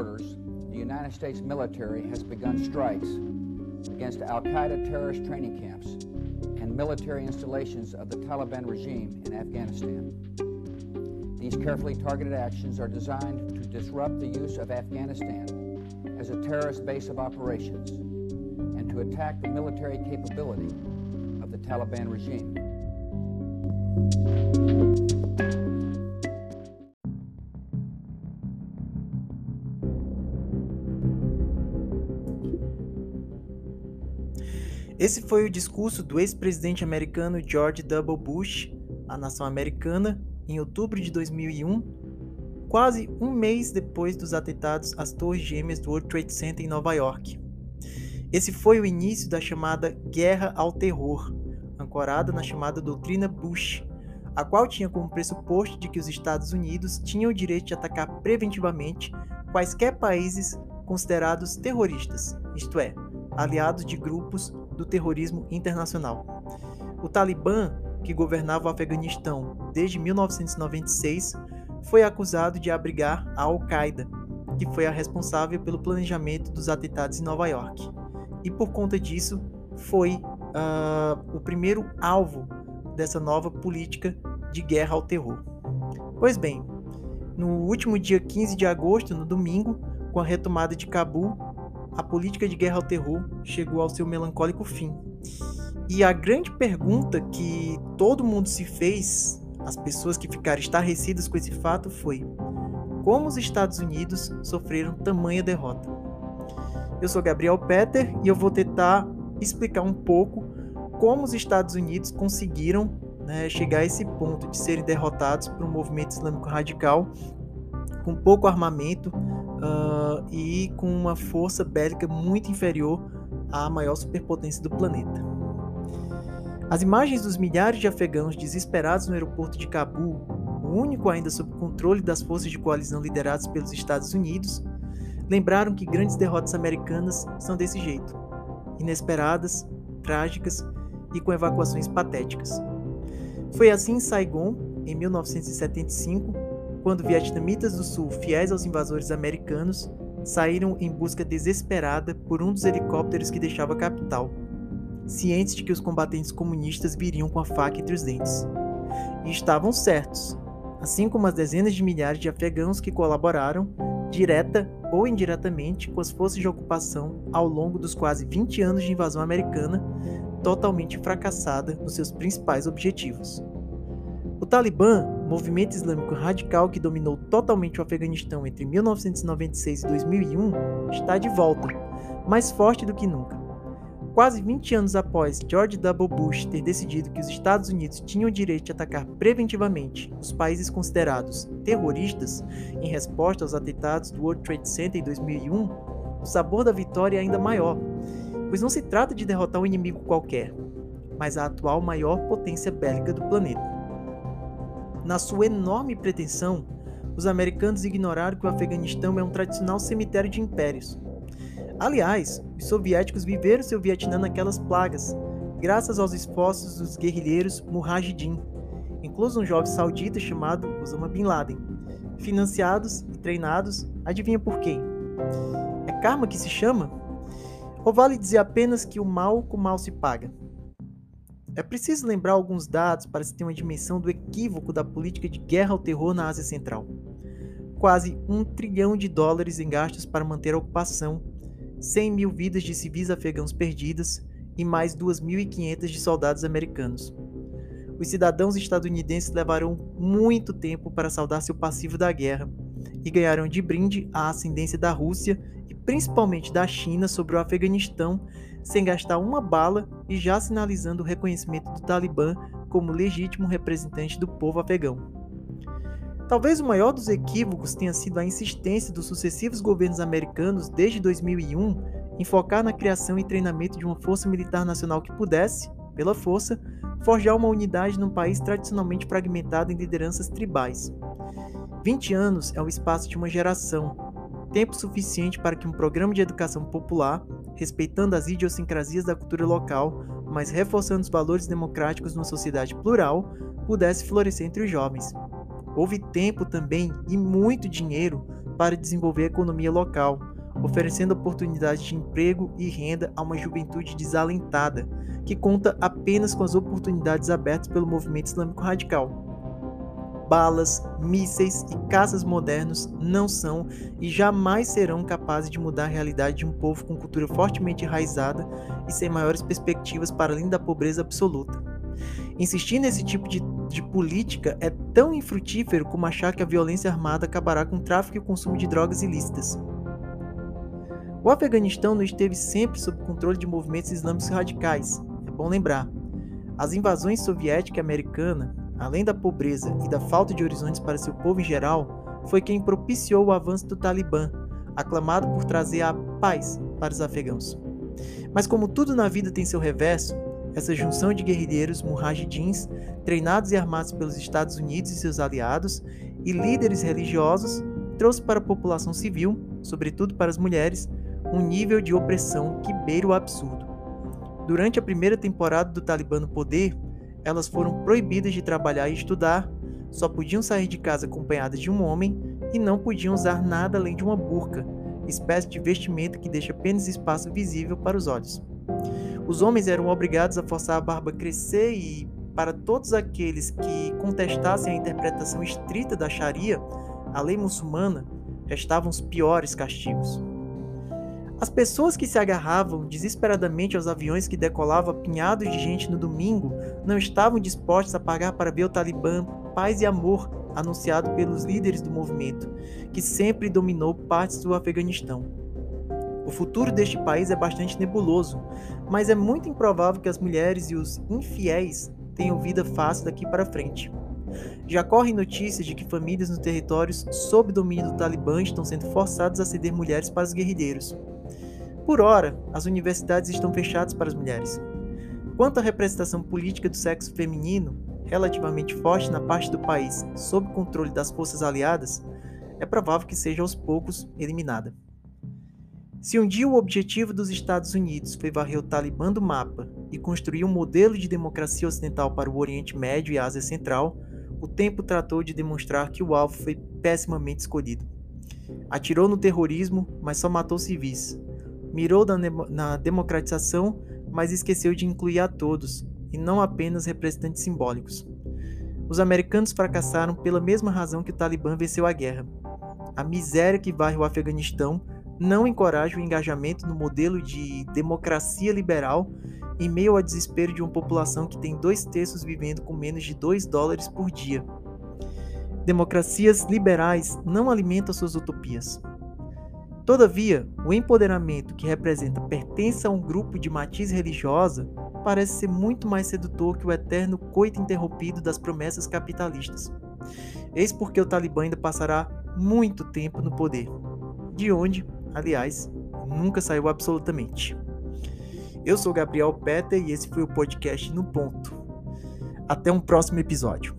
On my orders, the United States military has begun strikes against Al Qaeda terrorist training camps and military installations of the Taliban regime in Afghanistan. These carefully targeted actions are designed to disrupt the use of Afghanistan as a terrorist base of operations and to attack the military capability of the Taliban regime. Esse foi o discurso do ex-presidente americano George W. Bush à nação americana em outubro de 2001, quase um mês depois dos atentados às Torres Gêmeas do World Trade Center em Nova York. Esse foi o início da chamada Guerra ao Terror, ancorada na chamada doutrina Bush, a qual tinha como pressuposto de que os Estados Unidos tinham o direito de atacar preventivamente quaisquer países considerados terroristas, isto é, aliados de grupos do terrorismo internacional. O Talibã, que governava o Afeganistão desde 1996, foi acusado de abrigar a Al-Qaeda, que foi a responsável pelo planejamento dos atentados em Nova York. E por conta disso, foi uh, o primeiro alvo dessa nova política de guerra ao terror. Pois bem, no último dia 15 de agosto, no domingo, com a retomada de Cabul, a política de guerra ao terror chegou ao seu melancólico fim. E a grande pergunta que todo mundo se fez, as pessoas que ficaram estarrecidas com esse fato, foi: como os Estados Unidos sofreram tamanha derrota? Eu sou Gabriel Peter e eu vou tentar explicar um pouco como os Estados Unidos conseguiram né, chegar a esse ponto de serem derrotados por um movimento islâmico radical com pouco armamento uh, e com uma força bélica muito inferior à maior superpotência do planeta. As imagens dos milhares de afegãos desesperados no aeroporto de Cabul, o único ainda sob controle das forças de coalizão lideradas pelos Estados Unidos, lembraram que grandes derrotas americanas são desse jeito: inesperadas, trágicas e com evacuações patéticas. Foi assim em Saigon, em 1975, quando vietnamitas do sul, fiéis aos invasores americanos, saíram em busca desesperada por um dos helicópteros que deixava a capital, cientes de que os combatentes comunistas viriam com a faca entre os dentes. E estavam certos, assim como as dezenas de milhares de afegãos que colaboraram, direta ou indiretamente, com as forças de ocupação ao longo dos quase 20 anos de invasão americana, totalmente fracassada nos seus principais objetivos. O Talibã, movimento islâmico radical que dominou totalmente o Afeganistão entre 1996 e 2001, está de volta, mais forte do que nunca. Quase 20 anos após George W. Bush ter decidido que os Estados Unidos tinham o direito de atacar preventivamente os países considerados terroristas em resposta aos atentados do World Trade Center em 2001, o sabor da vitória é ainda maior, pois não se trata de derrotar um inimigo qualquer, mas a atual maior potência bélica do planeta. Na sua enorme pretensão, os americanos ignoraram que o Afeganistão é um tradicional cemitério de impérios. Aliás, os soviéticos viveram seu Vietnã naquelas plagas, graças aos esforços dos guerrilheiros Mujahideen, incluso um jovem saudita chamado Osama Bin Laden, financiados e treinados, adivinha por quem? É karma que se chama? Ou vale dizer apenas que o mal com mal se paga? É preciso lembrar alguns dados para se ter uma dimensão do equívoco da política de guerra ao terror na Ásia Central. Quase um trilhão de dólares em gastos para manter a ocupação, 100 mil vidas de civis afegãos perdidas e mais 2.500 de soldados americanos. Os cidadãos estadunidenses levarão muito tempo para saldar seu passivo da guerra e ganharão de brinde a ascendência da Rússia principalmente da China sobre o Afeganistão sem gastar uma bala e já sinalizando o reconhecimento do Talibã como legítimo representante do povo afegão. Talvez o maior dos equívocos tenha sido a insistência dos sucessivos governos americanos desde 2001 em focar na criação e treinamento de uma força militar nacional que pudesse, pela força, forjar uma unidade num país tradicionalmente fragmentado em lideranças tribais. 20 anos é o espaço de uma geração, tempo suficiente para que um programa de educação popular, respeitando as idiosincrasias da cultura local, mas reforçando os valores democráticos numa sociedade plural, pudesse florescer entre os jovens. Houve tempo também e muito dinheiro para desenvolver a economia local, oferecendo oportunidades de emprego e renda a uma juventude desalentada, que conta apenas com as oportunidades abertas pelo movimento islâmico radical. Balas, mísseis e caças modernos não são e jamais serão capazes de mudar a realidade de um povo com cultura fortemente enraizada e sem maiores perspectivas para além da pobreza absoluta. Insistir nesse tipo de, de política é tão infrutífero como achar que a violência armada acabará com o tráfico e o consumo de drogas ilícitas. O Afeganistão não esteve sempre sob controle de movimentos islâmicos radicais, é bom lembrar. As invasões soviética e americana, além da pobreza e da falta de horizontes para seu povo em geral, foi quem propiciou o avanço do Talibã, aclamado por trazer a paz para os afegãos. Mas como tudo na vida tem seu reverso, essa junção de guerrilheiros mujahidins, treinados e armados pelos Estados Unidos e seus aliados, e líderes religiosos, trouxe para a população civil, sobretudo para as mulheres, um nível de opressão que beira o absurdo. Durante a primeira temporada do Talibã no poder, elas foram proibidas de trabalhar e estudar, só podiam sair de casa acompanhadas de um homem e não podiam usar nada além de uma burca, espécie de vestimenta que deixa apenas espaço visível para os olhos. Os homens eram obrigados a forçar a barba crescer e, para todos aqueles que contestassem a interpretação estrita da Sharia, a lei muçulmana, restavam os piores castigos. As pessoas que se agarravam desesperadamente aos aviões que decolavam apinhados de gente no domingo não estavam dispostas a pagar para ver o Talibã paz e amor anunciado pelos líderes do movimento, que sempre dominou partes do Afeganistão. O futuro deste país é bastante nebuloso, mas é muito improvável que as mulheres e os infiéis tenham vida fácil daqui para frente. Já correm notícias de que famílias nos territórios sob domínio do Talibã estão sendo forçadas a ceder mulheres para os guerrilheiros. Por ora, as universidades estão fechadas para as mulheres. Quanto à representação política do sexo feminino, relativamente forte na parte do país sob controle das forças aliadas, é provável que seja aos poucos eliminada. Se um dia o objetivo dos Estados Unidos foi varrer o Talibã do mapa e construir um modelo de democracia ocidental para o Oriente Médio e Ásia Central, o tempo tratou de demonstrar que o alvo foi pessimamente escolhido. Atirou no terrorismo, mas só matou civis. Mirou na, democratização, mas esqueceu de incluir a todos, e não apenas representantes simbólicos. Os americanos fracassaram pela mesma razão que o Talibã venceu a guerra. A miséria que varre o Afeganistão não encoraja o engajamento no modelo de democracia liberal em meio ao desespero de uma população que tem dois terços vivendo com menos de 2 dólares por dia. Democracias liberais não alimentam suas utopias. Todavia, o empoderamento que representa pertença a um grupo de matiz religiosa parece ser muito mais sedutor que o eterno coito interrompido das promessas capitalistas. Eis porque o Talibã ainda passará muito tempo no poder, de onde Aliás, nunca saiu absolutamente. Eu sou Gabriel Peter e esse foi o podcast No Ponto. Até um próximo episódio.